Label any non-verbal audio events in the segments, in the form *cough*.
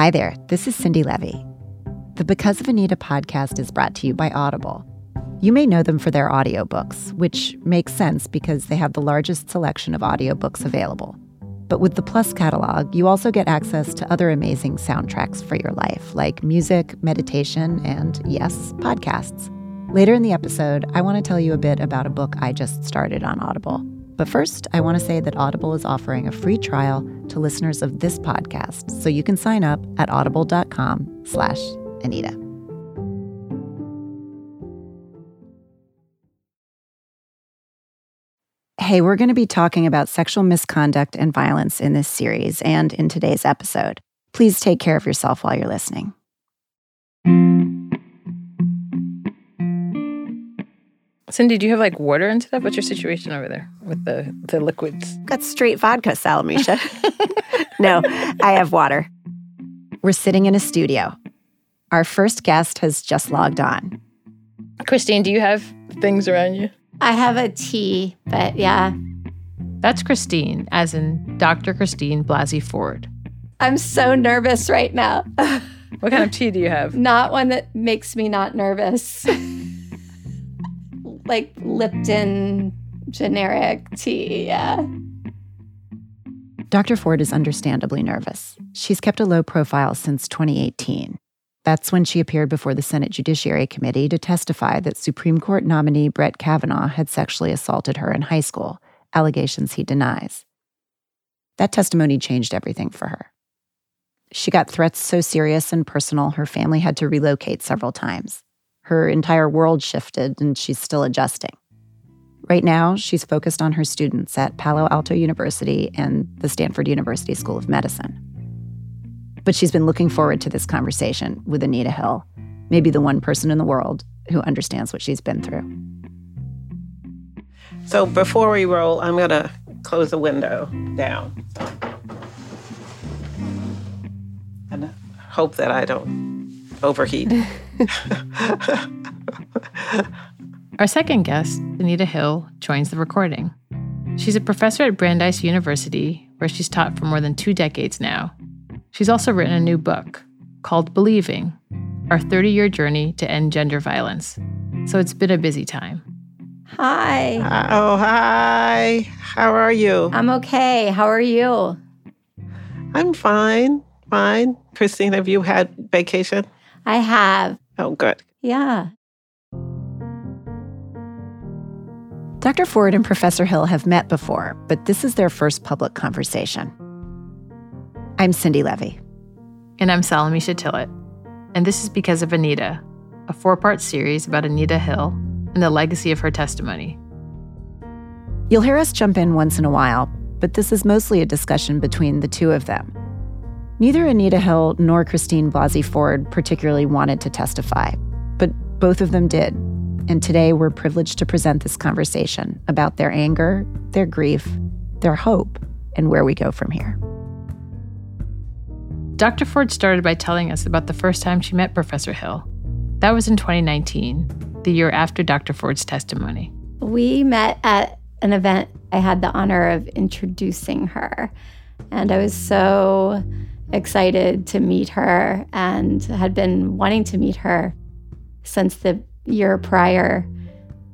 Hi there, this is Cindi Leive. The Because of Anita podcast is brought to you by Audible. You may know them for their audiobooks, which makes sense because they have the largest selection of audiobooks available. But with the Plus catalog, you also get access to other amazing soundtracks for your life, like music, meditation, and yes, podcasts. Later in the episode, I want to tell you a bit about a book I just started on Audible. But first, I want to say that Audible is offering a free trial to listeners of this podcast, so you can sign up at audible.com slash Anita. Hey, we're going to be talking about sexual misconduct and violence in this series and in today's episode. Please take care of yourself while you're listening. Cindi, do you have like water and stuff? What's your situation over there with the, the liquids? Got straight vodka, Salamishah. *laughs* no, I have water. We're sitting in a studio. Our first guest has just logged on. Christine, do you have things around you? I have a tea, but yeah. That's Christine, as in Dr. Christine Blasey Ford. I'm so nervous right now. *laughs* what kind of tea do you have? Not one that makes me not nervous. *laughs* like Lipton generic tea, yeah. Dr. Ford is understandably nervous. She's kept a low profile since 2018. That's when she appeared before the Senate Judiciary Committee to testify that Supreme Court nominee Brett Kavanaugh had sexually assaulted her in high school, allegations he denies. That testimony changed everything for her. She got threats so serious and personal, her family had to relocate several times. Her entire world shifted, and she's still adjusting. Right now, she's focused on her students at Palo Alto University and the Stanford University School of Medicine. But she's been looking forward to this conversation with Anita Hill, maybe the one person in the world who understands what she's been through. So before we roll, I'm going to close the window down. And hope that I don't overheat. *laughs* Our second guest, Anita Hill, joins the recording. She's a professor at Brandeis University, where she's taught for more than two decades now. She's also written a new book called Believing Our 30 Year Journey to End Gender Violence. So it's been a busy time. Hi. Oh, hi. How are you? I'm okay. How are you? I'm fine. Fine. Christine, have you had vacation? I have. Oh, good. Yeah. Dr. Ford and Professor Hill have met before, but this is their first public conversation. I'm Cindi Leive. And I'm Salamishah Tillet. And this is Because of Anita, a four part series about Anita Hill and the legacy of her testimony. You'll hear us jump in once in a while, but this is mostly a discussion between the two of them. Neither Anita Hill nor Christine Blasey Ford particularly wanted to testify, but both of them did. And today we're privileged to present this conversation about their anger, their grief, their hope, and where we go from here. Dr. Ford started by telling us about the first time she met Professor Hill. That was in 2019, the year after Dr. Ford's testimony. We met at an event. I had the honor of introducing her, and I was so excited to meet her and had been wanting to meet her since the year prior.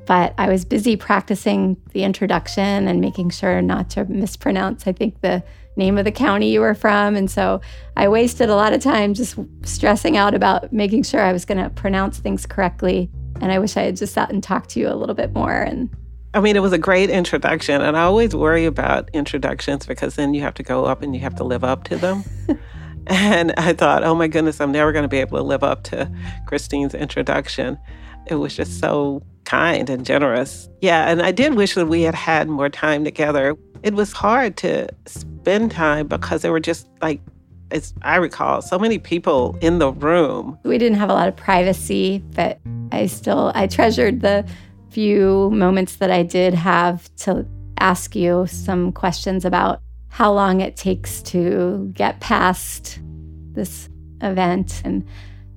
But I was busy practicing the introduction and making sure not to mispronounce, I think, the name of the county you were from. And so I wasted a lot of time just stressing out about making sure I was going to pronounce things correctly. And I wish I had just sat and talked to you a little bit more. And I mean, it was a great introduction. And I always worry about introductions because then you have to go up and you have to live up to them. *laughs* and I thought, oh my goodness, I'm never going to be able to live up to Christine's introduction. It was just so kind and generous. Yeah, and I did wish that we had had more time together. It was hard to spend time because there were just like, as I recall, so many people in the room. We didn't have a lot of privacy, but I still I treasured the few moments that I did have to ask you some questions about how long it takes to get past this event and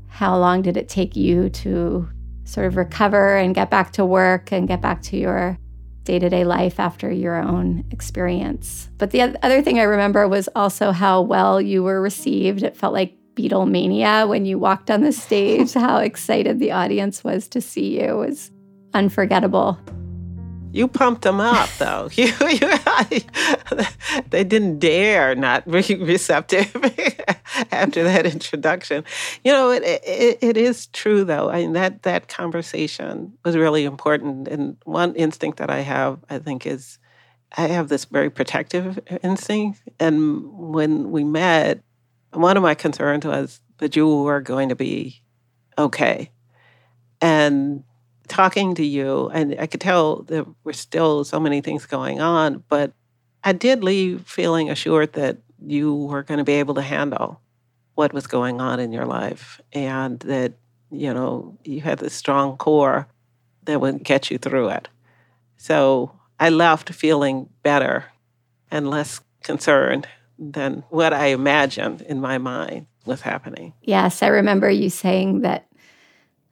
how long did it take you to sort of recover and get back to work and get back to your day to day life after your own experience. But the other thing I remember was also how well you were received. It felt like Beatlemania when you walked on the stage. *laughs* How excited the audience was to see you was unforgettable. You pumped them up, though. *laughs* You, you, *laughs* they didn't dare not be *laughs* receptive after that introduction. You know, it, it, it is true, though. I mean, that that conversation was really important. And one instinct that I have, I think, is I have this very protective instinct. And when we met, one of my concerns was that you were going to be okay. And talking to you, and I could tell there were still so many things going on, but I did leave feeling assured that you were going to be able to handle what was going on in your life and that, you know, you had this strong core that would get you through it. So I left feeling better and less concerned than what I imagined in my mind was happening. Yes, I remember you saying that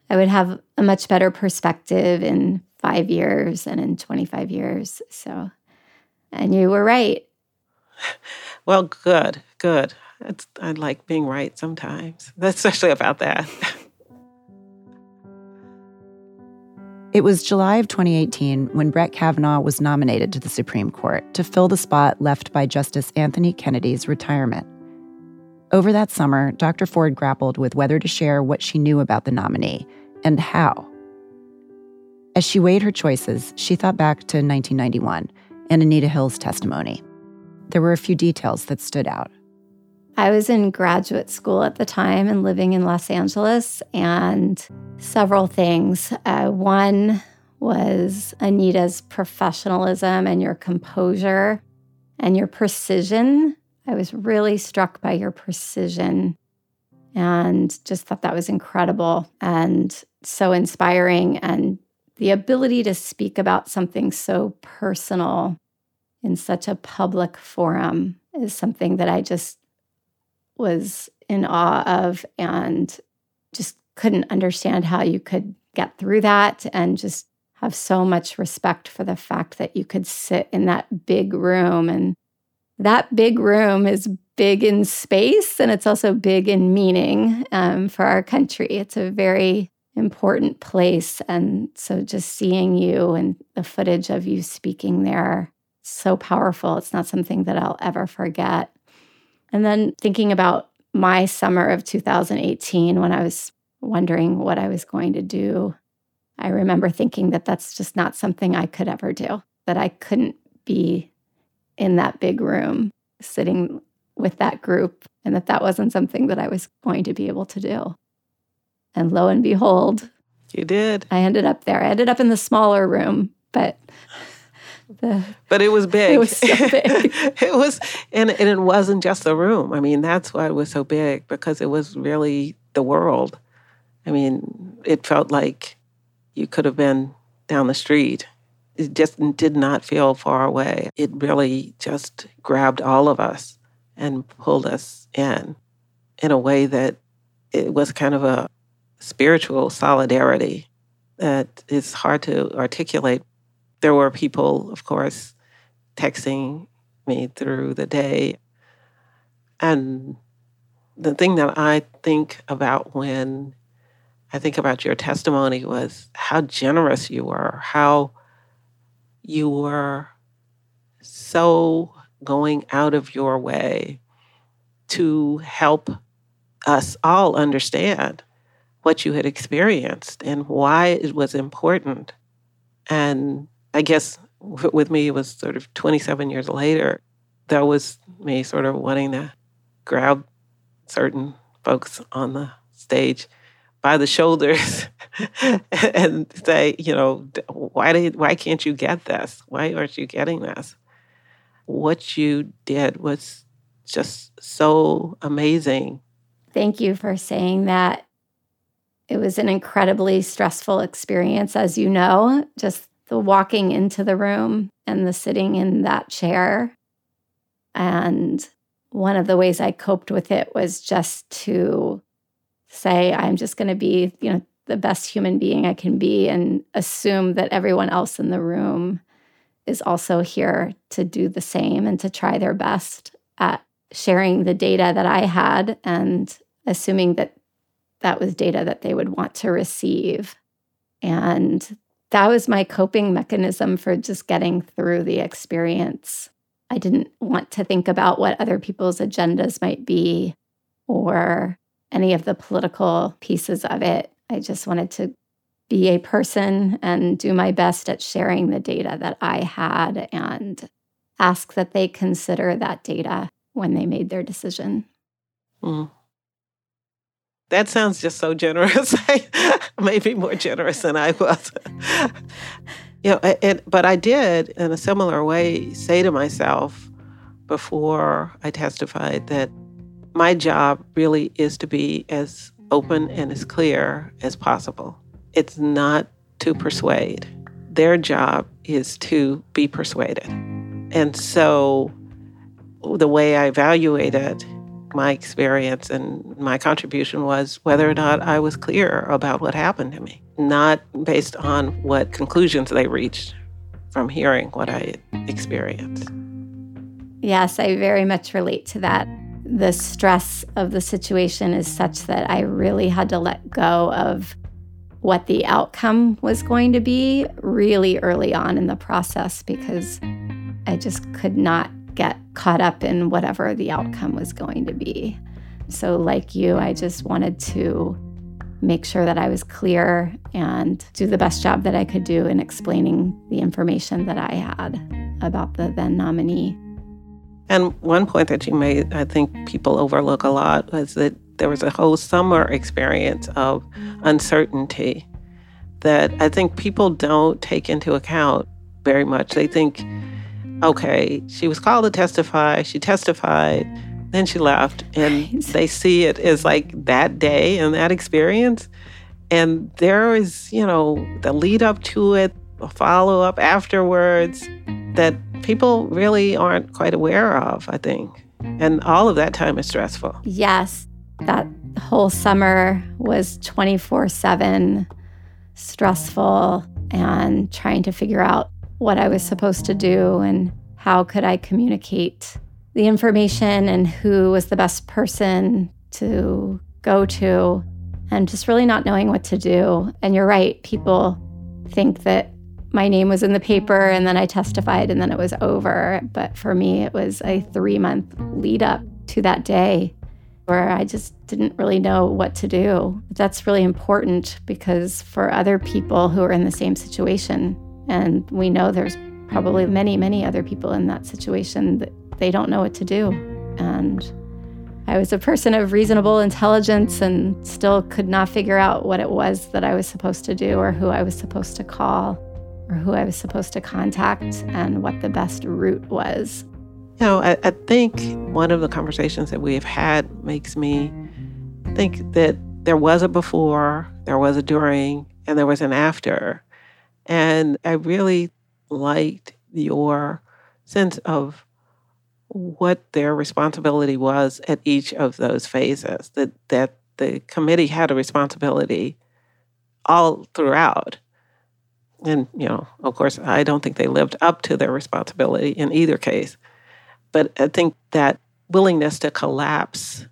I would have a much better perspective in five years and in 25 years. So, and you were right. Well, good, good. It's, I like being right sometimes, *laughs* especially about that. It was July of 2018 when Brett Kavanaugh was nominated to the Supreme Court to fill the spot left by Justice Anthony Kennedy's retirement. Over that summer, Dr. Ford grappled with whether to share what she knew about the nominee and how. As she weighed her choices, she thought back to 1991 and Anita Hill's testimony. There were a few details that stood out. I was in graduate school at the time and living in Los Angeles, and several things. Uh, one was Anita's professionalism and your composure and your precision I was really struck by your precision and just thought that was incredible and so inspiring. And the ability to speak about something so personal in such a public forum is something that I just was in awe of and just couldn't understand how you could get through that and just have so much respect for the fact that you could sit in that big room and that big room is big in space and it's also big in meaning um, for our country. It's a very important place. And so just seeing you and the footage of you speaking there, so powerful. It's not something that I'll ever forget. And then thinking about my summer of 2018 when I was wondering what I was going to do, I remember thinking that that's just not something I could ever do, that I couldn't be in that big room sitting with that group and that that wasn't something that I was going to be able to do. And lo and behold, you did. I ended up there. I ended up in the smaller room, but *sighs* the, but it was *laughs* big. It was so *laughs* big. it was, and, and it wasn't just the room. I mean, that's why it was so big because it was really the world. I mean, it felt like you could have been down the street it just did not feel far away. It really just grabbed all of us and pulled us in in a way that it was kind of a spiritual solidarity that is hard to articulate. There were people, of course, texting me through the day. And the thing that I think about when I think about your testimony was how generous you were, how you were so going out of your way to help us all understand what you had experienced and why it was important. And I guess with me, it was sort of 27 years later, that was me sort of wanting to grab certain folks on the stage by the shoulders *laughs* and say, you know, why did why can't you get this? Why aren't you getting this? What you did was just so amazing. Thank you for saying that. It was an incredibly stressful experience, as you know, just the walking into the room and the sitting in that chair. And one of the ways I coped with it was just to say, I'm just going to be, you know, the best human being I can be and assume that everyone else in the room is also here to do the same and to try their best at sharing the data that I had and assuming that that was data that they would want to receive. And that was my coping mechanism for just getting through the experience. I didn't want to think about what other people's agendas might be or any of the political pieces of it. I just wanted to be a person and do my best at sharing the data that I had and ask that they consider that data when they made their decision. Mm. That sounds just so generous. *laughs* Maybe more generous than I was. *laughs* you know, it, but I did, in a similar way, say to myself before I testified that my job really is to be as open and as clear as possible. It's not to persuade. Their job is to be persuaded. And so the way I evaluated my experience and my contribution was whether or not I was clear about what happened to me, not based on what conclusions they reached from hearing what I experienced. Yes, I very much relate to that. The stress of the situation is such that I really had to let go of what the outcome was going to be really early on in the process because I just could not get caught up in whatever the outcome was going to be. So, like you, I just wanted to make sure that I was clear and do the best job that I could do in explaining the information that I had about the then nominee. And one point that you made, I think people overlook a lot, was that there was a whole summer experience of uncertainty that I think people don't take into account very much. They think okay, she was called to testify, she testified, then she left. And right. they see it as like that day and that experience. And there is, you know, the lead up to it, a follow up afterwards that people really aren't quite aware of, I think. And all of that time is stressful. Yes. That whole summer was 24 7 stressful and trying to figure out what I was supposed to do and how could I communicate the information and who was the best person to go to and just really not knowing what to do. And you're right, people think that my name was in the paper mm-hmm. and then I testified and then it was over. But for me, it was a three month lead up to that day where I just didn't really know what to do. That's really important because for other people who are in the same situation, and we know there's probably many, many other people in that situation that they don't know what to do. And I was a person of reasonable intelligence and still could not figure out what it was that I was supposed to do or who I was supposed to call or who I was supposed to contact and what the best route was. You know, I, I think one of the conversations that we've had makes me think that there was a before, there was a during, and there was an after. And I really liked your sense of what their responsibility was at each of those phases, that, that the committee had a responsibility all throughout. And, you know, of course, I don't think they lived up to their responsibility in either case. But I think that willingness to collapse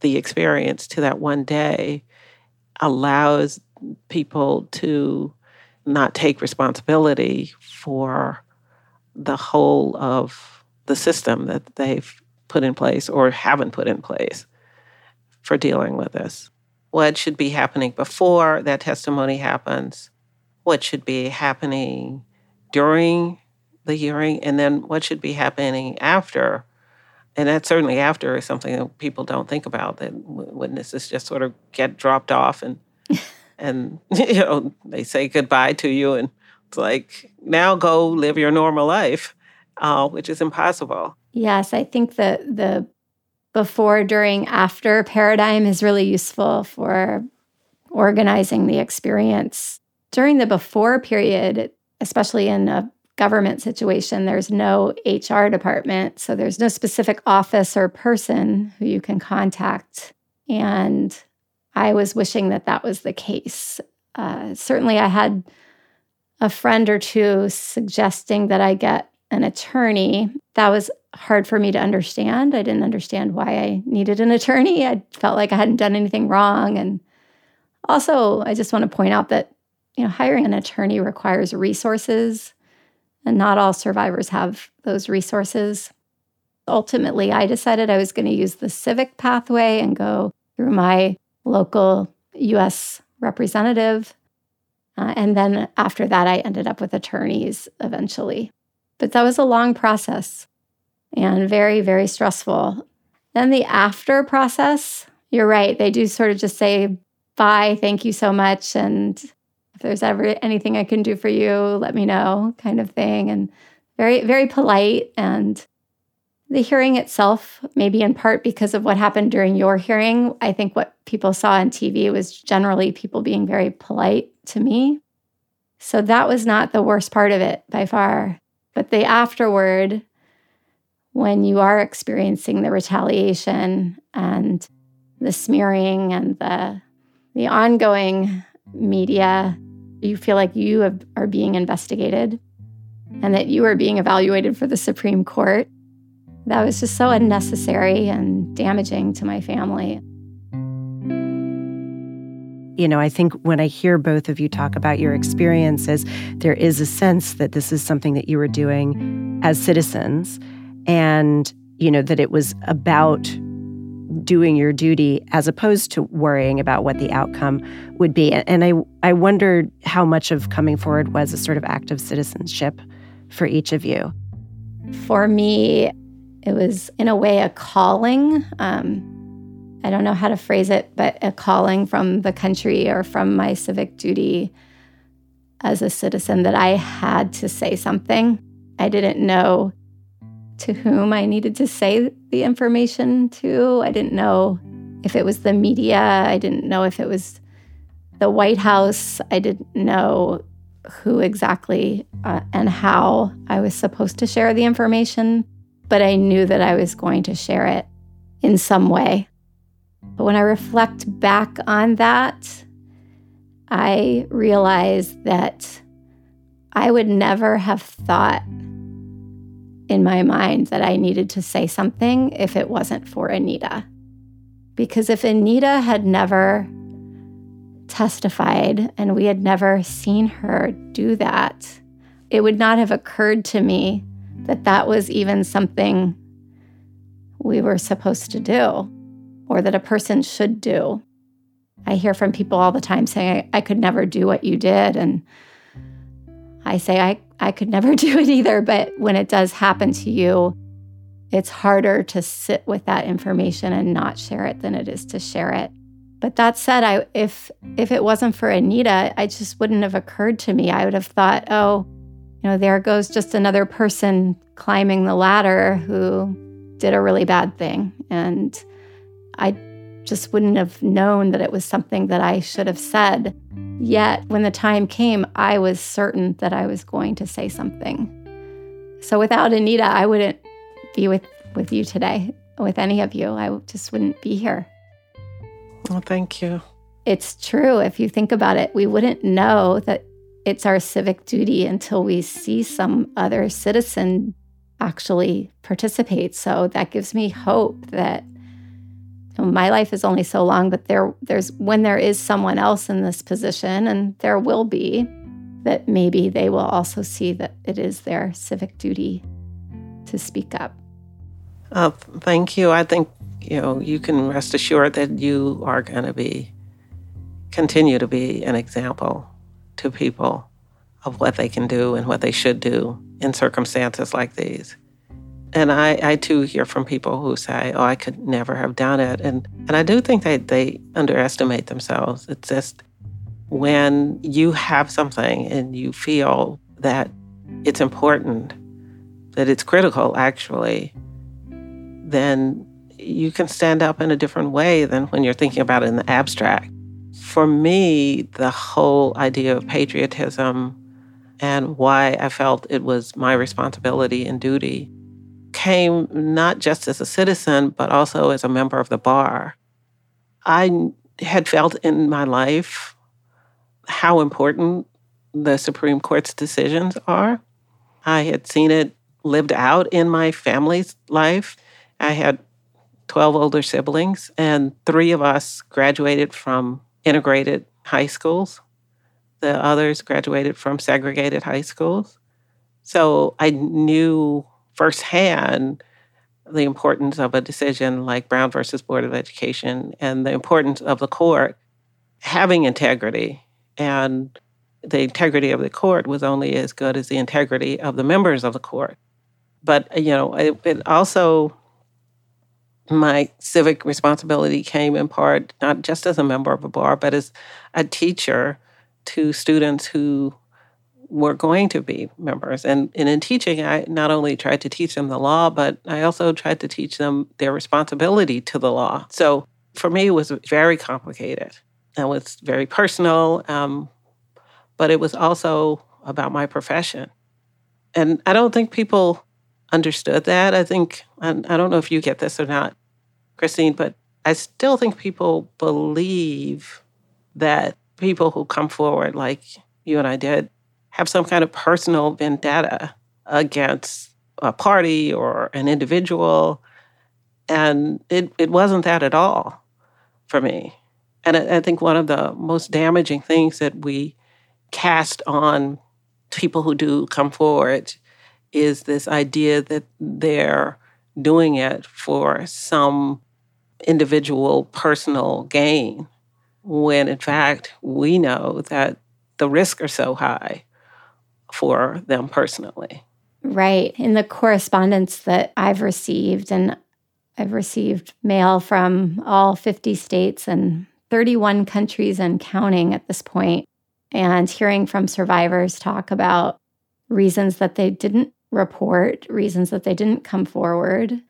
the experience to that one day allows people to not take responsibility for the whole of the system that they've put in place or haven't put in place for dealing with this. What should be happening before that testimony happens? What should be happening during the hearing? And then what should be happening after? And that certainly after is something that people don't think about, that witnesses just sort of get dropped off and *laughs* and *laughs* you know they say goodbye to you and it's like now go live your normal life uh, which is impossible yes i think the the before during after paradigm is really useful for organizing the experience during the before period especially in a government situation there's no hr department so there's no specific office or person who you can contact and I was wishing that that was the case. Uh, certainly, I had a friend or two suggesting that I get an attorney. That was hard for me to understand. I didn't understand why I needed an attorney. I felt like I hadn't done anything wrong. And also, I just want to point out that, you know, hiring an attorney requires resources, and not all survivors have those resources. Ultimately, I decided I was going to use the civic pathway and go through my local US representative. Uh, and then after that, I ended up with attorneys eventually. But that was a long process and very, very stressful. Then the after process, you're right. They do sort of just say, bye, thank you so much. And if there's ever anything I can do for you, let me know, kind of thing. And very, very polite. And the hearing itself, maybe in part because of what happened during your hearing, I think what people saw on TV was generally people being very polite to me. So that was not the worst part of it by far. But the afterward, when you are experiencing the retaliation and the smearing and the the ongoing media, you feel like you have, are being investigated and that you are being evaluated for the Supreme Court that was just so unnecessary and damaging to my family. You know, I think when I hear both of you talk about your experiences, there is a sense that this is something that you were doing as citizens and, you know, that it was about doing your duty as opposed to worrying about what the outcome would be. And I, I wondered how much of coming forward was a sort of act of citizenship for each of you. For me, it was, in a way, a calling. Um, I don't know how to phrase it, but a calling from the country or from my civic duty as a citizen that I had to say something. I didn't know to whom I needed to say the information to. I didn't know if it was the media. I didn't know if it was the White House. I didn't know who exactly uh, and how I was supposed to share the information but I knew that I was going to share it in some way. But when I reflect back on that, I realize that I would never have thought in my mind that I needed to say something if it wasn't for Anita. Because if Anita had never testified and we had never seen her do that, it would not have occurred to me that that was even something we were supposed to do or that a person should do. I hear from people all the time saying, I, I could never do what you did. And I say, I, I could never *laughs* do it either. But when it does happen to you, it's harder to sit with that information and not share it than it is to share it. But that said, I if if it wasn't for Anita, I just wouldn't have occurred to me. I would have thought, oh, you know, there goes just another person climbing the ladder who did a really bad thing. And I just wouldn't have known that it was something that I should have said. Yet, when the time came, I was certain that I was going to say something. So, without Anita, I wouldn't be with, with you today, with any of you. I just wouldn't be here. Well, thank you. It's true. If you think about it, we wouldn't know that it's our civic duty until we see some other citizen actually participate. So that gives me hope that my life is only so long, but there there's when there is someone else in this position, and there will be, that maybe they will also see that it is their civic duty to speak up. Uh, thank you. I think you know you can rest assured that you are going to be continue to be an example to people of what they can do and what they should do in circumstances like these. And I, I too hear from people who say, oh, I could never have done it. And, and I do think they, they underestimate themselves. It's just when you have something and you feel that it's important, that it's critical actually, then you can stand up in a different way than when you're thinking about it in the abstract for me, the whole idea of patriotism and why I felt it was my responsibility and duty came not just as a citizen, but also as a member of the bar. I had felt in my life how important the Supreme Court's decisions are. I had seen it lived out in my family's life. I had 12 older siblings, and three of us graduated from integrated high schools. The others graduated from segregated high schools. So I knew firsthand the importance of a decision like Brown versus Board of Education and the importance of the court having integrity. And the integrity of the court was only as good as the integrity of the members of the court. But, you know, it, it also, my civic responsibility came in part not just as a member of a bar, but as a teacher to students who were going to be members. And, and in teaching, I not only tried to teach them the law, but I also tried to teach them their responsibility to the law. So for me, it was very complicated. It was very personal, um, but it was also about my profession. And I don't think people understood that. I think, I don't know if you get this or not, Christine, but I still think people believe that people who come forward, like you and I did, have some kind of personal vendetta against a party or an individual. And it, it wasn't that at all for me. And I, I think one of the most damaging things that we cast on people who do come forward is this idea that they're doing it for some individual personal gain, when in fact we know that the risks are so high for them personally. Right. In the correspondence that I've received, and I've received mail from all 50 states and 31 countries and counting at this point, and hearing from survivors talk about reasons that they didn't report, reasons that they didn't come forward.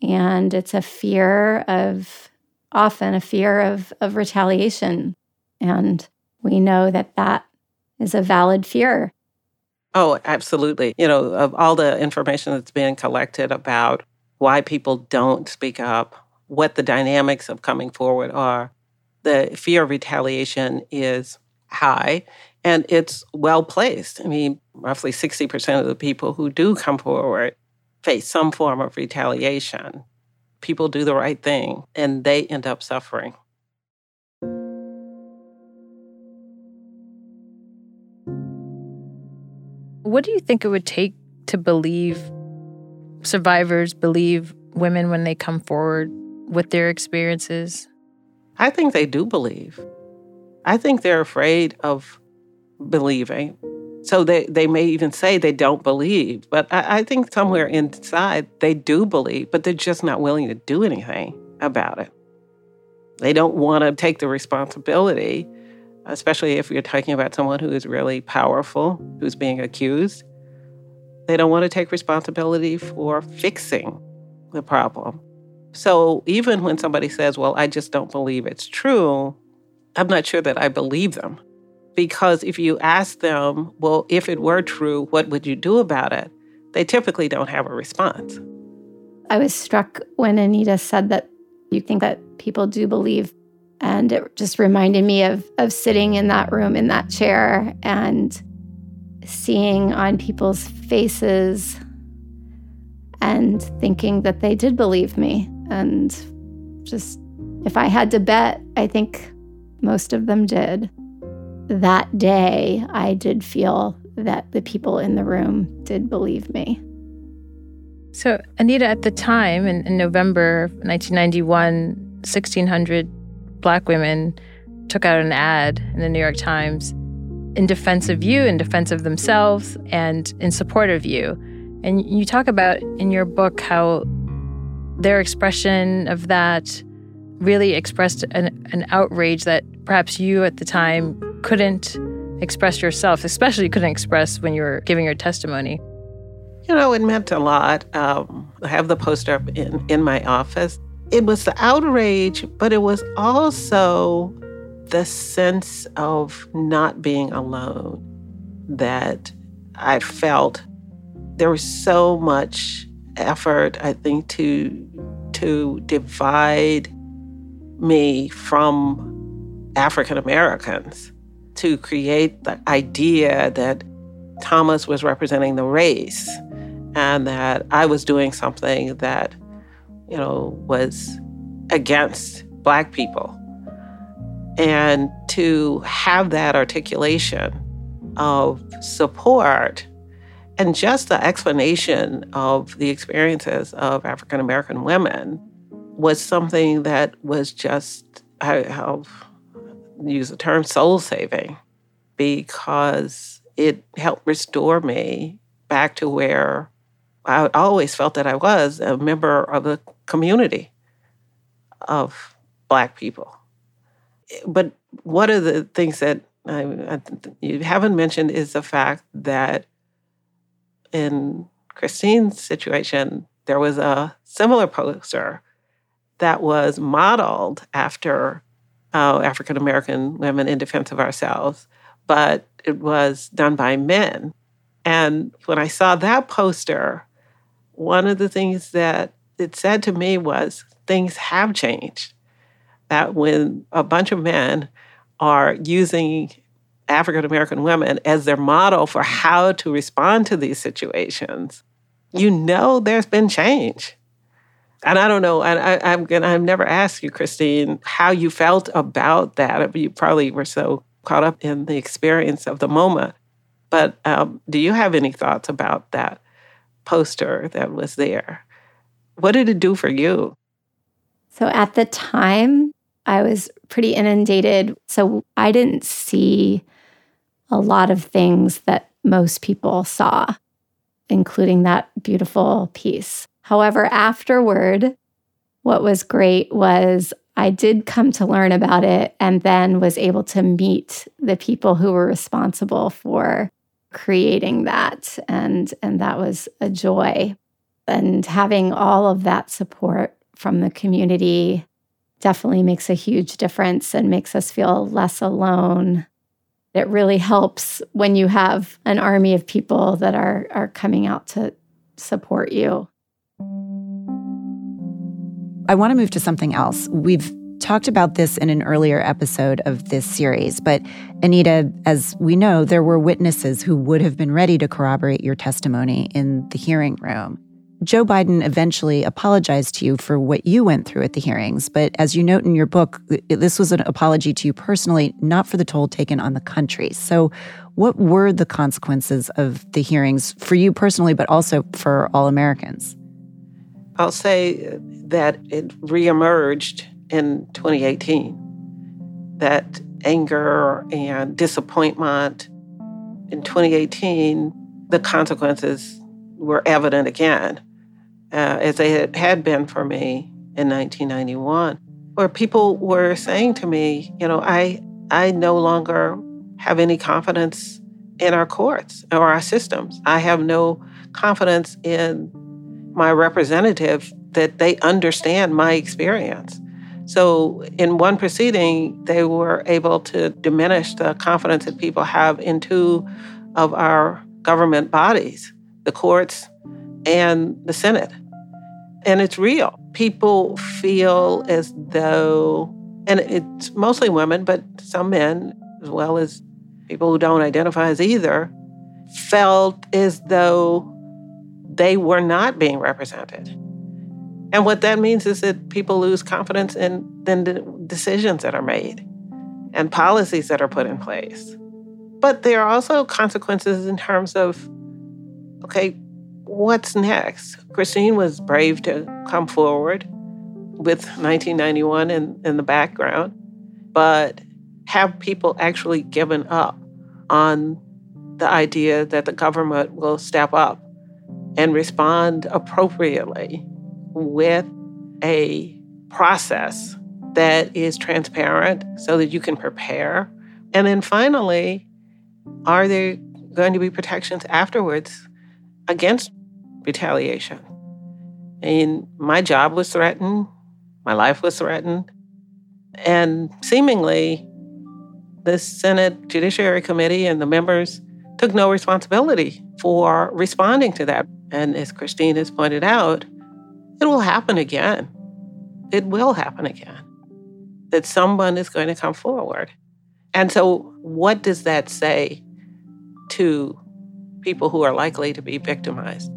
And it's a fear of, often a fear of, of retaliation. And we know that that is a valid fear. Oh, absolutely. You know, of all the information that's being collected about why people don't speak up, what the dynamics of coming forward are, the fear of retaliation is high and it's well placed. I mean, roughly 60% of the people who do come forward face some form of retaliation. People do the right thing and they end up suffering. What do you think it would take to believe survivors, believe women when they come forward with their experiences? I think they do believe. I think they're afraid of believing. So they, they may even say they don't believe. But I, I think somewhere inside they do believe, but they're just not willing to do anything about it. They don't want to take the responsibility especially if you're talking about someone who is really powerful, who's being accused. They don't want to take responsibility for fixing the problem. So even when somebody says, Well, I just don't believe it's true, I'm not sure that I believe them. Because if you ask them, Well, if it were true, what would you do about it? They typically don't have a response. I was struck when Anita said that you think that people do believe and it just reminded me of, of sitting in that room, in that chair, and seeing on people's faces and thinking that they did believe me. And just, if I had to bet, I think most of them did. That day, I did feel that the people in the room did believe me. So, Anita, at the time in, in November 1991, 1,600 black women took out an ad in the New York Times in defense of you, in defense of themselves, and in support of you. And you talk about in your book how their expression of that really expressed an, an outrage that perhaps you at the time couldn't express yourself, especially you couldn't express when you were giving your testimony. You know, it meant a lot. Um, I have the poster up in, in my office it was the outrage, but it was also the sense of not being alone that I felt. There was so much effort, I think, to to divide me from African Americans, to create the idea that Thomas was representing the race and that I was doing something that, you know, was against Black people. And to have that articulation of support and just the explanation of the experiences of African American women was something that was just, I'll use the term soul saving because it helped restore me back to where I always felt that I was a member of a community of Black people. But one of the things that I, I, you haven't mentioned is the fact that in Christine's situation, there was a similar poster that was modeled after uh, African American women in defense of ourselves, but it was done by men. And when I saw that poster, one of the things that it said to me was things have changed. That when a bunch of men are using African American women as their model for how to respond to these situations, you know there's been change. And I don't know, I, am gonna I've never asked you, Christine, how you felt about that. You probably were so caught up in the experience of the moment. But um, do you have any thoughts about that poster that was there? What did it do for you? So at the time, I was pretty inundated. So I didn't see a lot of things that most people saw, including that beautiful piece. However, afterward, what was great was I did come to learn about it and then was able to meet the people who were responsible for creating that and and that was a joy and having all of that support from the community definitely makes a huge difference and makes us feel less alone it really helps when you have an army of people that are are coming out to support you. I want to move to something else. We've talked about this in an earlier episode of this series, but Anita, as we know, there were witnesses who would have been ready to corroborate your testimony in the hearing room. Joe Biden eventually apologized to you for what you went through at the hearings, but as you note in your book, this was an apology to you personally, not for the toll taken on the country. So, what were the consequences of the hearings for you personally, but also for all Americans? I'll say that it reemerged in 2018. That anger and disappointment in 2018, the consequences were evident again uh, as they had, been for me in 1991, where people were saying to me, you know, I, I no longer have any confidence in our courts or our systems. I have no confidence in my representative that they understand my experience. So, in one proceeding, they were able to diminish the confidence that people have in two of our government bodies the courts and the Senate and it's real. People feel as though, and it's mostly women, but some men, as well as people who don't identify as either, felt as though they were not being represented. And what that means is that people lose confidence in, the decisions that are made and policies that are put in place. But there are also consequences in terms of okay, what's next? Christine was brave to come forward with 1991 in, in the background, but have people actually given up on the idea that the government will step up and respond appropriately with a process that is transparent so that you can prepare. And then finally, are there going to be protections afterwards against retaliation. And my job was threatened, my life was threatened, and seemingly the Senate Judiciary Committee and the members took no responsibility for responding to that. And as Christine has pointed out, it will happen again. It will happen again that someone is going to come forward. And so, what does that say to people who are likely to be victimized?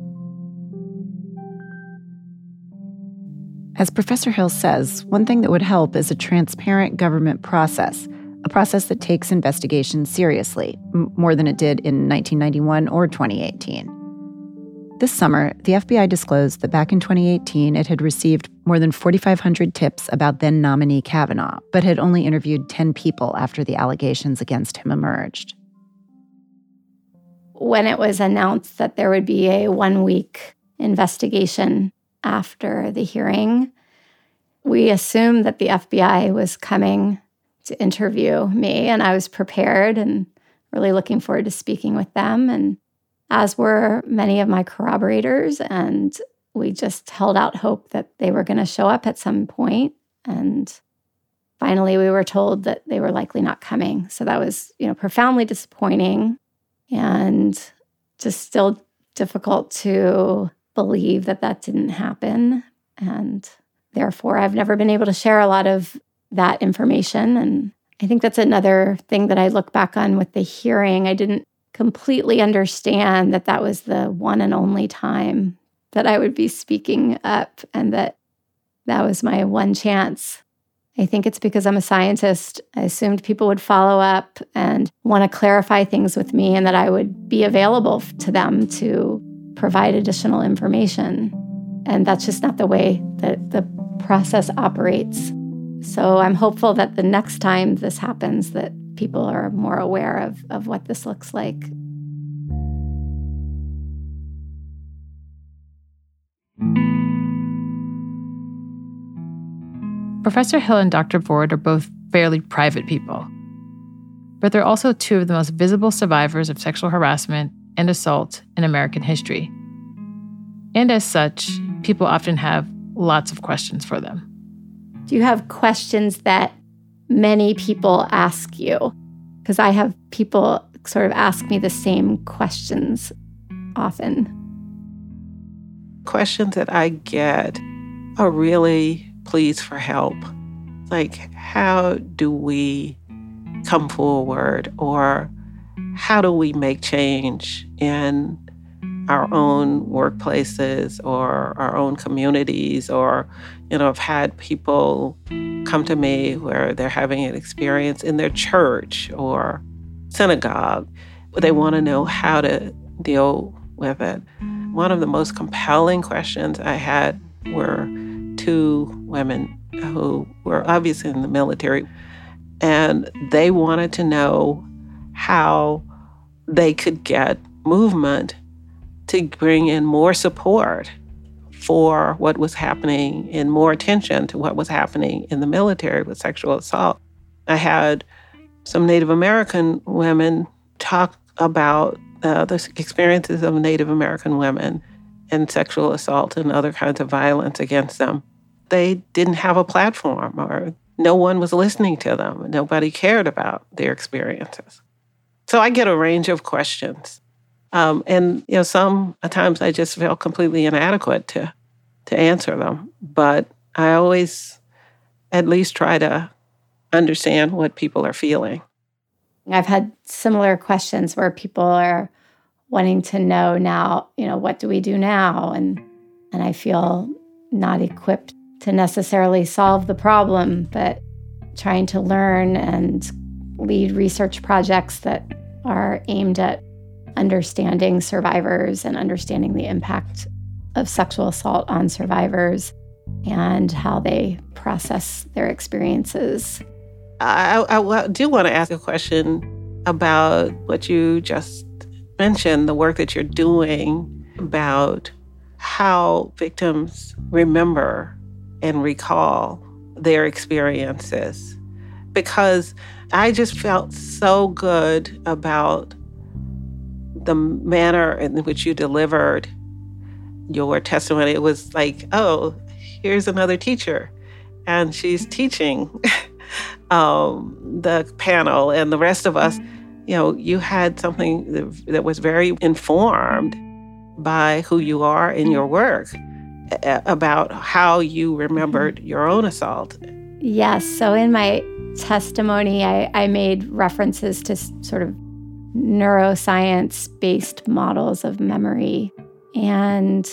As Professor Hill says, one thing that would help is a transparent government process, a process that takes investigation seriously, more than it did in 1991 or 2018. This summer, the FBI disclosed that back in 2018, it had received more than 4,500 tips about then nominee Kavanaugh, but had only interviewed 10 people after the allegations against him emerged. When it was announced that there would be a one week investigation after the hearing, we assumed that the FBI was coming to interview me, and I was prepared and really looking forward to speaking with them. And as were many of my corroborators. And we just held out hope that they were going to show up at some point. And finally, we were told that they were likely not coming. So that was, you know, profoundly disappointing and just still difficult to believe that that didn't happen. And therefore, I've never been able to share a lot of that information. And I think that's another thing that I look back on with the hearing. I didn't completely understand that that was the one and only time that I would be speaking up and that that was my one chance. I think it's because I'm a scientist. I assumed people would follow up and want to clarify things with me and that I would be available to them to provide additional information. And that's just not the way that the process operates. So I'm hopeful that the next time this happens that people are more aware of, of what this looks like. Professor Hill and Dr. Ford are both fairly private people, but they're also two of the most visible survivors of sexual harassment and assault in American history. And as such, people often have lots of questions for them. Do you have questions that many people ask you because I have people sort of ask me the same questions often. Questions that I get are really pleas for help. Like, how do we come forward or how do we make change in our own workplaces or our own communities or you know i've had people come to me where they're having an experience in their church or synagogue. They want to know how to deal with it. One of the most compelling questions i had were two women who were obviously in the military and they wanted to know how they could get movement to bring in more support for what was happening and more attention to what was happening in the military with sexual assault. I had some Native American women talk about uh, the experiences of Native American women and sexual assault and other kinds of violence against them. They didn't have a platform or no one was listening to them. Nobody cared about their experiences. So I get a range of questions. Um, and you know, some times I just feel completely inadequate to to answer them. But I always at least try to understand what people are feeling. I've had similar questions where people are wanting to know now, you know, what do we do now? And and I feel not equipped to necessarily solve the problem, but trying to learn and lead research projects that are aimed at understanding survivors and understanding the impact of sexual assault on survivors and how they process their experiences. I, I, I do want to ask a question about what you just mentioned the work that you're doing about how victims remember and recall their experiences. Because I just felt so good about the manner in which you delivered your testimony. It was like, oh, here's another teacher, and she's teaching *laughs* um, the panel, and the rest of us. You know, you had something that, was very informed by who you are in your work about how you remembered your own assault. Yes. So in my testimony, I, I made references to sort of neuroscience based models of memory and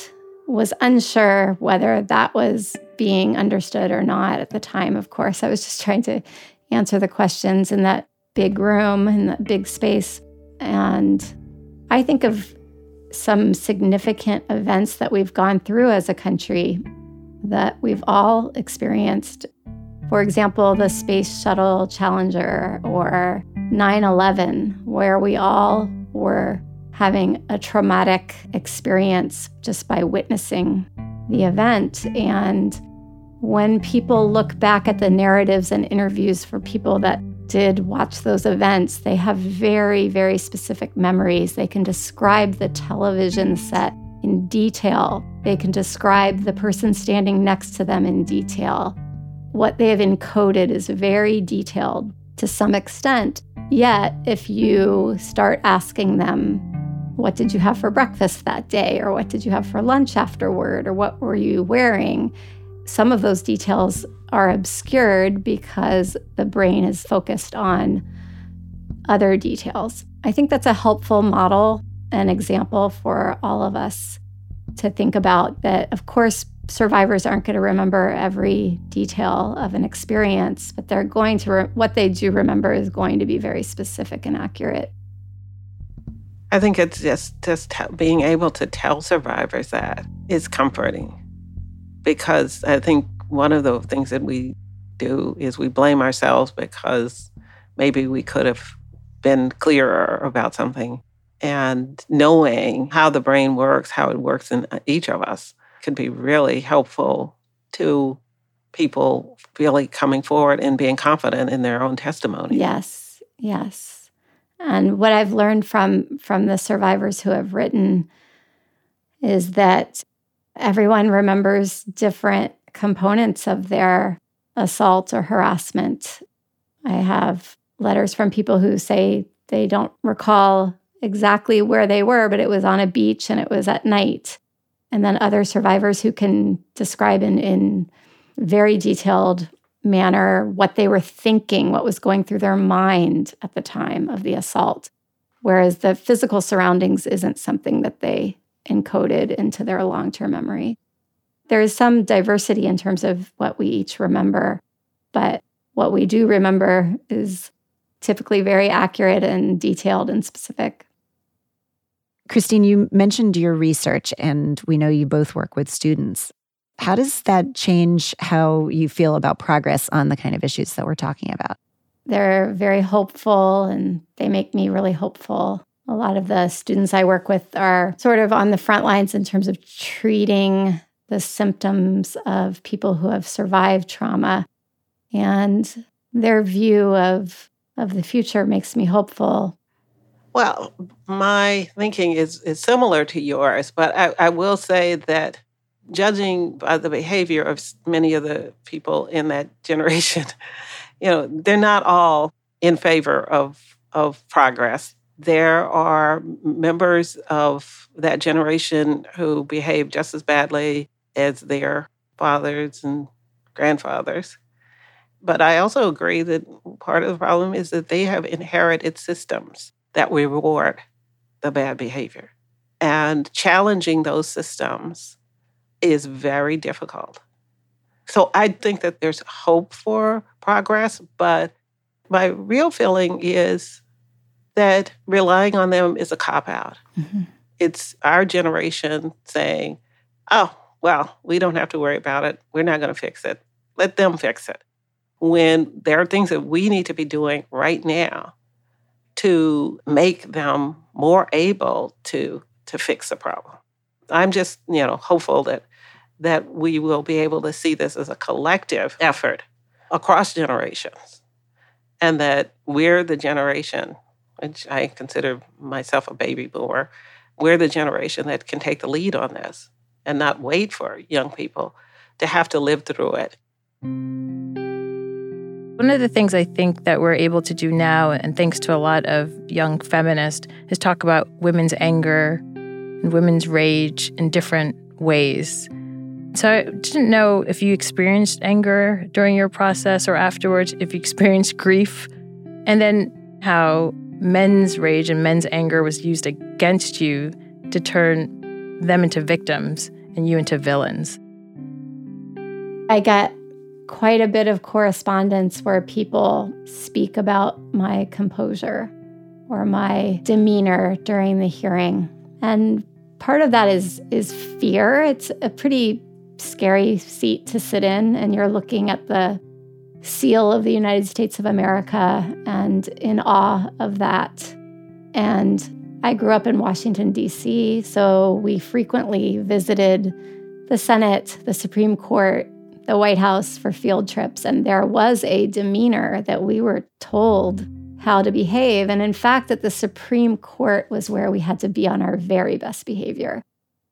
was unsure whether that was being understood or not at the time, of course. I was just trying to answer the questions in that big room, in that big space. And I think of some significant events that we've gone through as a country that we've all experienced. For example, the Space Shuttle Challenger or 9 11, where we all were having a traumatic experience just by witnessing the event. And when people look back at the narratives and interviews for people that did watch those events, they have very, very specific memories. They can describe the television set in detail, they can describe the person standing next to them in detail. What they have encoded is very detailed to some extent. Yet, if you start asking them, what did you have for breakfast that day? Or what did you have for lunch afterward? Or what were you wearing? Some of those details are obscured because the brain is focused on other details. I think that's a helpful model and example for all of us to think about that, of course, survivors aren't going to remember every detail of an experience, but they're going to, re- what they do remember is going to be very specific and accurate. I think it's just just being able to tell survivors that is comforting, because I think one of the things that we do is we blame ourselves because maybe we could have been clearer about something, and knowing how the brain works, how it works in uh, each of us, can be really helpful to people really coming forward and being confident in their own testimony. Yes, yes. And what I've learned from from the survivors who have written is that everyone remembers different components of their assault or harassment. I have letters from people who say they don't recall exactly where they were, but it was on a beach and it was at night. And then other survivors who can describe in, in very detailed manner what they were thinking, what was going through their mind at the time of the assault. Whereas the physical surroundings isn't something that they encoded into their long term memory. There is some diversity in terms of what we each remember, but what we do remember is typically very accurate and detailed and specific. Christine, you mentioned your research, and we know you both work with students. How does that change how you feel about progress on the kind of issues that we're talking about? They're very hopeful and they make me really hopeful. A lot of the students I work with are sort of on the front lines in terms of treating the symptoms of people who have survived trauma. And their view of, of the future makes me hopeful. Well, my thinking is, is similar to yours, but I, I will say that judging by the behavior of many of the people in that *laughs* generation, you know, they're not all in favor of of progress. There are members of that generation who behave just as badly as their fathers and grandfathers. But I also agree that part of the problem is that they have inherited systems that we reward the bad behavior. And challenging those systems is very difficult. So I think that there's hope for progress, but my real feeling is that relying on them is a cop out. Mm-hmm. It's our generation saying, oh, well, we don't have to worry about it. We're not going to fix it. Let them fix it. When there are things that we need to be doing right now to make them more able to to fix the problem. I'm just, you know, hopeful that that we will be able to see this as a collective effort across generations and that we're the generation which I consider myself a baby boomer we're the generation that can take the lead on this and not wait for young people to have to live through it. One of the things I think that we're able to do now, and thanks to a lot of young feminists, is talk about women's anger and women's rage in different ways. So I didn't know if you experienced anger during your process or afterwards, if you experienced grief, and then how men's rage and men's anger was used against you to turn them into victims and you into villains. I get quite a bit of correspondence where people speak about my composure or my demeanor during the hearing. And part of that is is fear. It's a pretty scary seat to sit in and you're looking at the seal of the United States of America and in awe of that. And I grew up in Washington D.C., so we frequently visited the Senate, the Supreme Court, the White House for field trips and there was a demeanor that we were told how to behave. And in fact, that the Supreme Court was where we had to be on our very best behavior.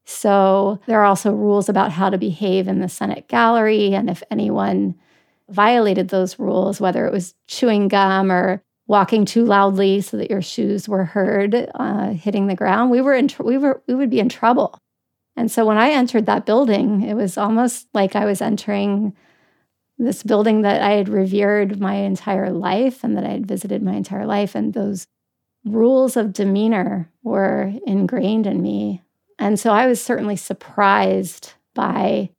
So there are also rules about how to behave in the Senate gallery. And if anyone violated those rules, whether it was chewing gum or walking too loudly so that your shoes were heard uh, hitting the ground, we were in tr- we were we would be in trouble. And so when I entered that building, it was almost like I was entering this building that I had revered my entire life and that I had visited my entire life. And those rules of demeanor were ingrained in me. And so I was certainly surprised by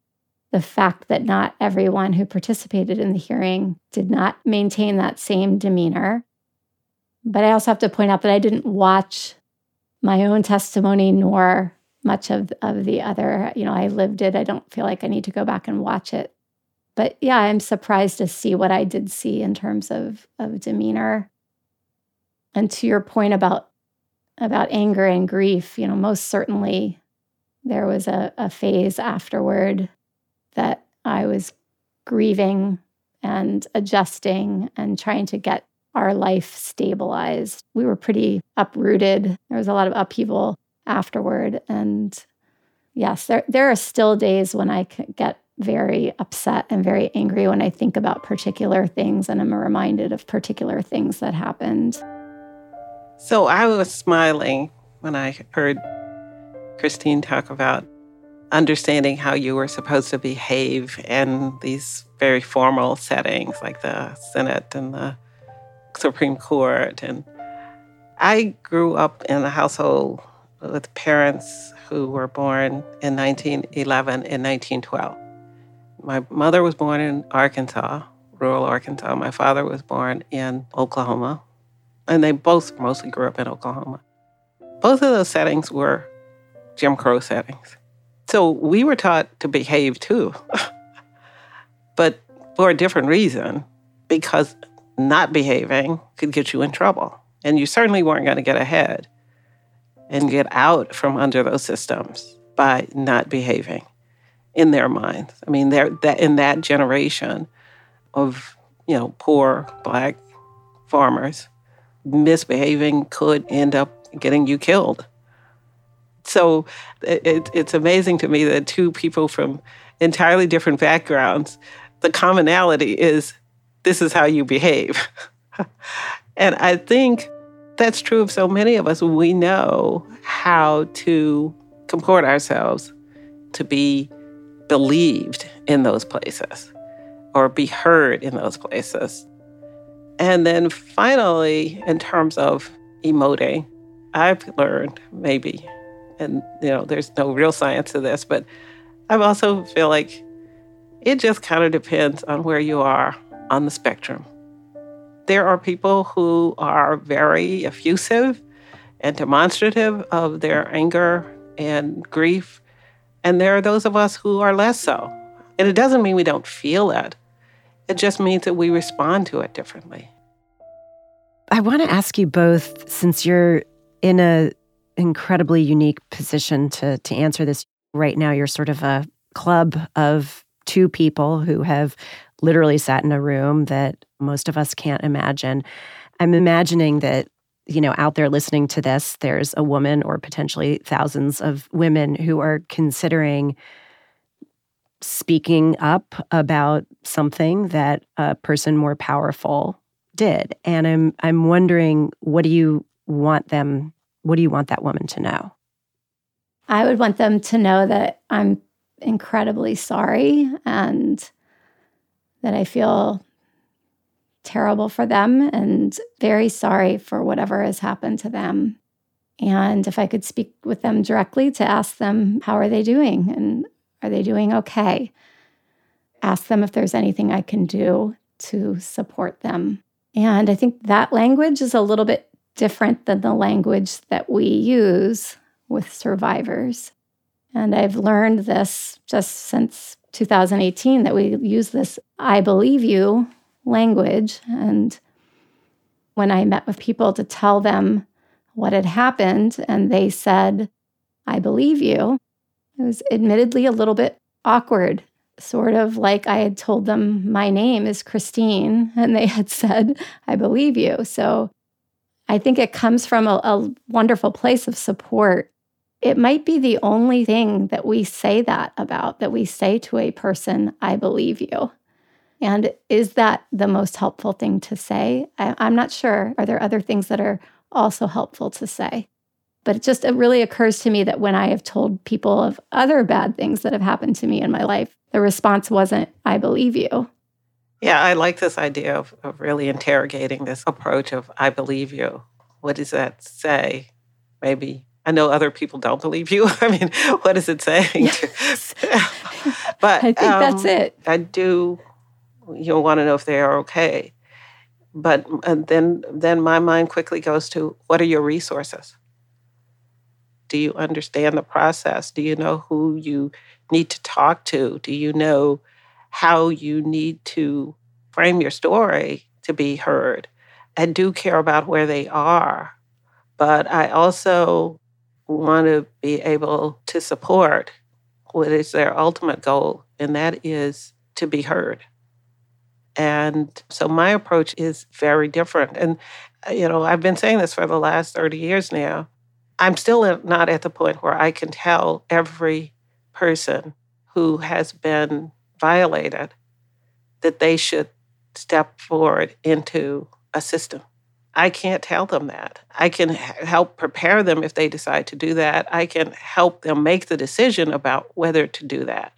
the fact that not everyone who participated in the hearing did not maintain that same demeanor. But I also have to point out that I didn't watch my own testimony nor much of, of the other. You know, I lived it. I don't feel like I need to go back and watch it but yeah, I'm surprised to see what I did see in terms of, of demeanor. And to your point about about anger and grief, you know, most certainly there was a, a phase afterward that I was grieving and adjusting and trying to get our life stabilized. We were pretty uprooted. There was a lot of upheaval afterward. And yes, there, there are still days when I get very upset and very angry when I think about particular things and I'm reminded of particular things that happened. So I was smiling when I heard Christine talk about understanding how you were supposed to behave in these very formal settings like the Senate and the Supreme Court. And I grew up in a household with parents who were born in 1911 and 1912. My mother was born in Arkansas, rural Arkansas. My father was born in Oklahoma. And they both mostly grew up in Oklahoma. Both of those settings were Jim Crow settings. So we were taught to behave too, *laughs* but for a different reason, because not behaving could get you in trouble. And you certainly weren't going to get ahead and get out from under those systems by not behaving in their minds. I mean, they're that in that generation of you know poor black farmers, misbehaving could end up getting you killed. So it, it's amazing to me that two people from entirely different backgrounds, the commonality is this is how you behave. *laughs* and I think that's true of so many of us. We know how to comport ourselves to be believed in those places or be heard in those places. And then finally, in terms of emoting, I've learned maybe, and you know, there's no real science to this, but I also feel like it just kind of depends on where you are on the spectrum. There are people who are very effusive and demonstrative of their anger and grief and there are those of us who are less so. And it doesn't mean we don't feel it, it just means that we respond to it differently. I want to ask you both, since you're in an incredibly unique position to to answer this right now. You're sort of a club of two people who have literally sat in a room that most of us can't imagine. I'm imagining that you know, out there listening to this, there's a woman or potentially thousands of women who are considering speaking up about something that a person more powerful did. And I'm I'm wondering what do you want them what do you want that woman to know? I would want them to know that I'm incredibly sorry and that I feel terrible for them and very sorry for whatever has happened to them. And if I could speak with them directly to ask them, how are they doing? And are they doing okay? ask them if there's anything I can do to support them. And I think that language is a little bit different than the language that we use with survivors. And I've learned this just since 2018 that we use this I believe you language. And when I met with people to tell them what had happened, and they said, I believe you, it was admittedly a little bit awkward, sort of like I had told them, My name is Christine, *laughs* and they had said, I believe you. So I think it comes from a, a wonderful place of support. It might be the only thing that we say that about, that we say to a person, I believe you. And is that the most helpful thing to say? I, am not sure. Are there other things that are also helpful to say? But it just it really occurs to me that when I have told people of other bad things that have happened to me in my life, the response wasn't, I believe you. Yeah, I like this idea of, of really interrogating this approach of I believe you. What does that say? Maybe I know other people don't believe you. *laughs* I mean, what is it saying? *laughs* Yes. *laughs* but I think um, that's it. I do you know, want to know if they are okay. But then then my mind quickly goes to what are your resources? Do you understand the process? Do you know who you need to talk to? Do you know how you need to frame your story to be heard? I do care about where they are, but I also want to be able to support what is their ultimate goal, and that is to be heard. And so my approach is very different. And, uh, you know, I've been saying this for the last 30 years now. I'm still not at the point where I can tell every person who has been violated that they should step forward into a system. I can't tell them that. I can help prepare them if they decide to do that. I can help them make the decision about whether to do that.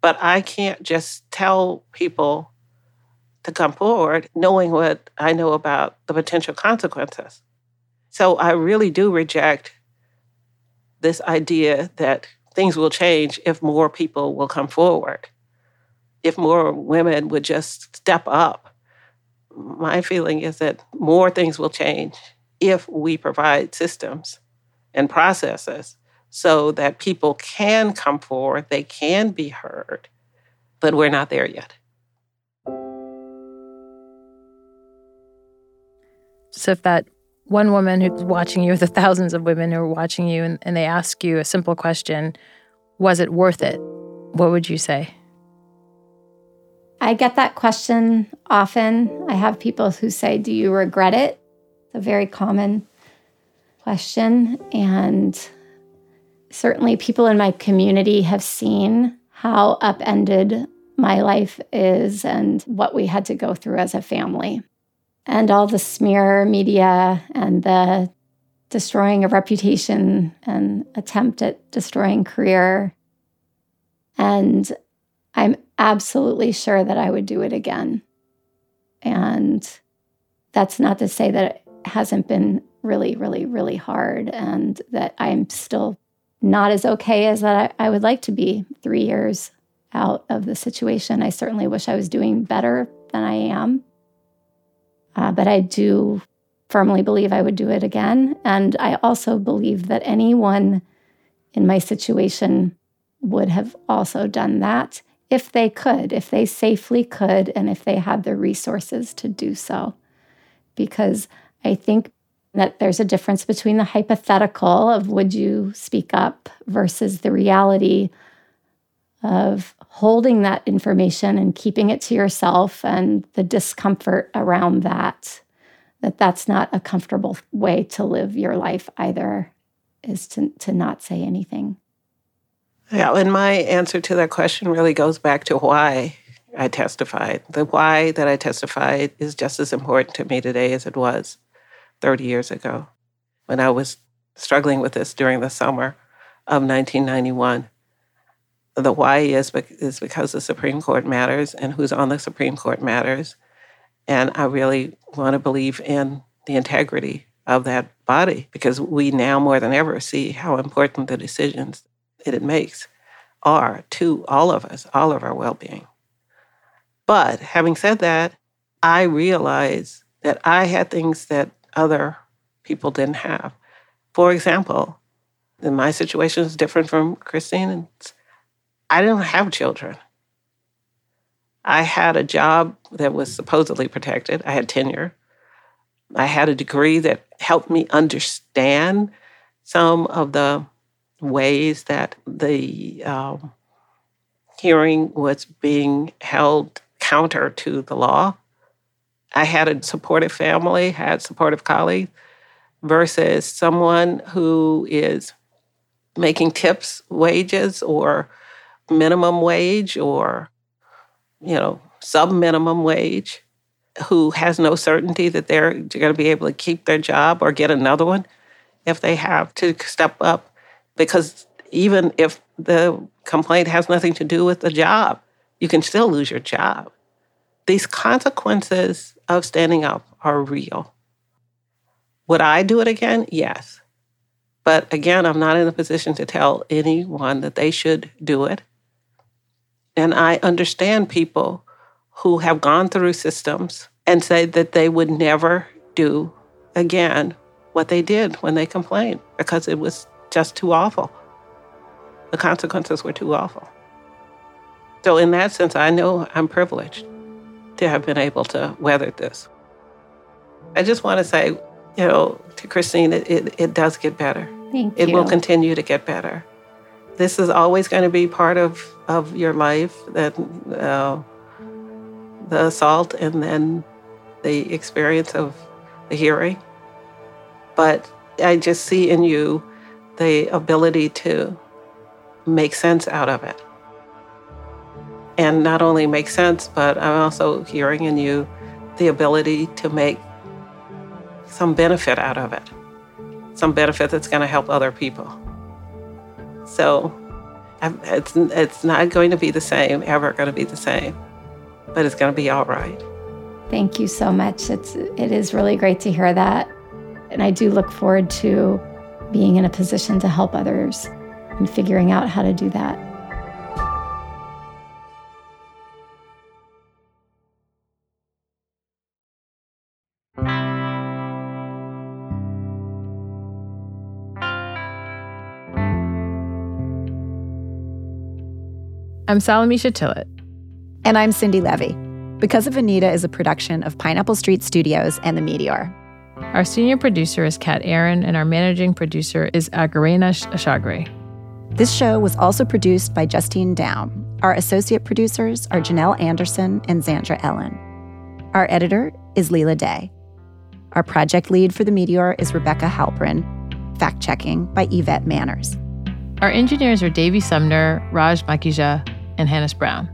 But I can't just tell people to come forward knowing what I know about the potential consequences. So I really do reject this idea that things will change if more people will come forward, if more women would just step up. My feeling is that more things will change if we provide systems and processes so that people can come forward, they can be heard, but we're not there yet. So if that one woman who's watching you, the thousands of women who are watching you, and, and they ask you a simple question, was it worth it? What would you say? I get that question often. I have people who say, Do you regret it? It's a very common question. And certainly, people in my community have seen how upended my life is and what we had to go through as a family and all the smear media and the destroying of reputation and attempt at destroying career. And I'm absolutely sure that I would do it again. And that's not to say that it hasn't been really, really, really hard and that I'm still not as okay as that I, I would like to be three years out of the situation. I certainly wish I was doing better than I am. Uh, but I do firmly believe I would do it again. And I also believe that anyone in my situation would have also done that if they could, if they safely could, and if they had the resources to do so. Because I think that there's a difference between the hypothetical of would you speak up versus the reality of holding that information and keeping it to yourself and the discomfort around that that that's not a comfortable way to live your life either is to, to not say anything yeah and my answer to that question really goes back to why i testified the why that i testified is just as important to me today as it was 30 years ago when i was struggling with this during the summer of 1991 the why is, is because the Supreme Court matters and who's on the Supreme Court matters. And I really want to believe in the integrity of that body because we now more than ever see how important the decisions that it makes are to all of us, all of our well being. But having said that, I realized that I had things that other people didn't have. For example, my situation is different from Christine. I didn't have children. I had a job that was supposedly protected. I had tenure. I had a degree that helped me understand some of the ways that the um, hearing was being held counter to the law. I had a supportive family, had supportive colleagues, versus someone who is making tips wages or minimum wage or you know sub minimum wage who has no certainty that they're going to be able to keep their job or get another one if they have to step up because even if the complaint has nothing to do with the job you can still lose your job. These consequences of standing up are real. Would i do it again? Yes. But again, I'm not in a position to tell anyone that they should do it. And I understand people who have gone through systems and say that they would never do again what they did when they complained because it was just too awful. The consequences were too awful. So, in that sense, I know I'm privileged to have been able to weather this. I just want to say, you know, to Christine, it, it, it does get better. Thank it you. will continue to get better. This is always going to be part of, of your life that uh, the assault and then the experience of the hearing. But I just see in you the ability to make sense out of it. And not only make sense, but I'm also hearing in you the ability to make some benefit out of it some benefit that's going to help other people. So it's, it's not going to be the same, ever going to be the same, but it's going to be all right. Thank you so much. It's, it is really great to hear that. And I do look forward to being in a position to help others and figuring out how to do that. I'm Salamishah Tillet. And I'm Cindi Leive. Because of Anita is a production of Pineapple Street Studios and The Meteor. Our senior producer is Kat Aaron, and our managing producer is Agarena Ashagre. This show was also produced by Justine Down. Our associate producers are Janelle Anderson and Zandra Ellen. Our editor is Leela Day. Our project lead for The Meteor is Rebecca Halprin. Fact checking by Yvette Manners. Our engineers are Davey Sumner, Raj Makija, and Hannes Brown.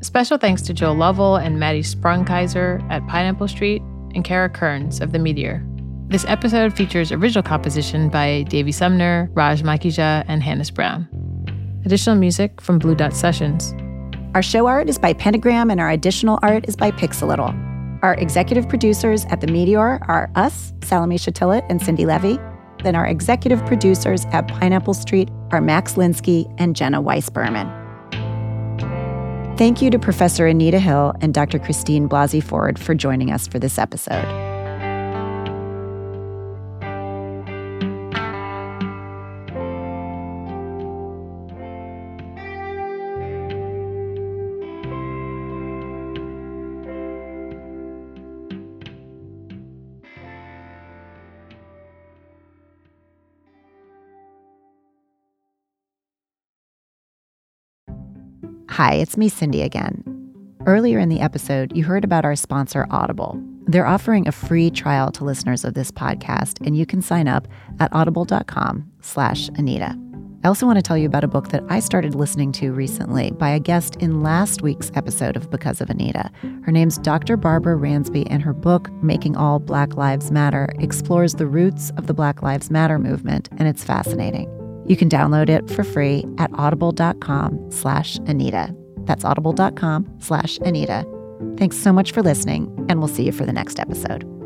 Special thanks to Joe Lovell and Maddy Sprung-Keyser at Pineapple Street and Kara Kearns of The Meteor. This episode features original composition by Davey Sumner, Raj Makija, and Hannes Brown. Additional music from Blue Dot Sessions. Our show art is by Pentagram, and our additional art is by Pixelittle. Our executive producers at The Meteor are us, Salamishah Tillet and Cindi Leive. Then our executive producers at Pineapple Street are Max Linsky and Jenna Weiss Berman. Thank you to Professor Anita Hill and Dr. Christine Blasey Ford for joining us for this episode. Hi, it's me, Cindi, again. Earlier in the episode, you heard about our sponsor, Audible. They're offering a free trial to listeners of this podcast, and you can sign up at audible.com slash Anita. I also want to tell you about a book that I started listening to recently by a guest in last week's episode of Because of Anita. Her name's Dr. Barbara Ransby, and her book, Making All Black Lives Matter, explores the roots of the Black Lives Matter movement, and it's fascinating. You can download it for free at audible.com slash Anita. That's audible.com slash Anita. Thanks so much for listening, and we'll see you for the next episode.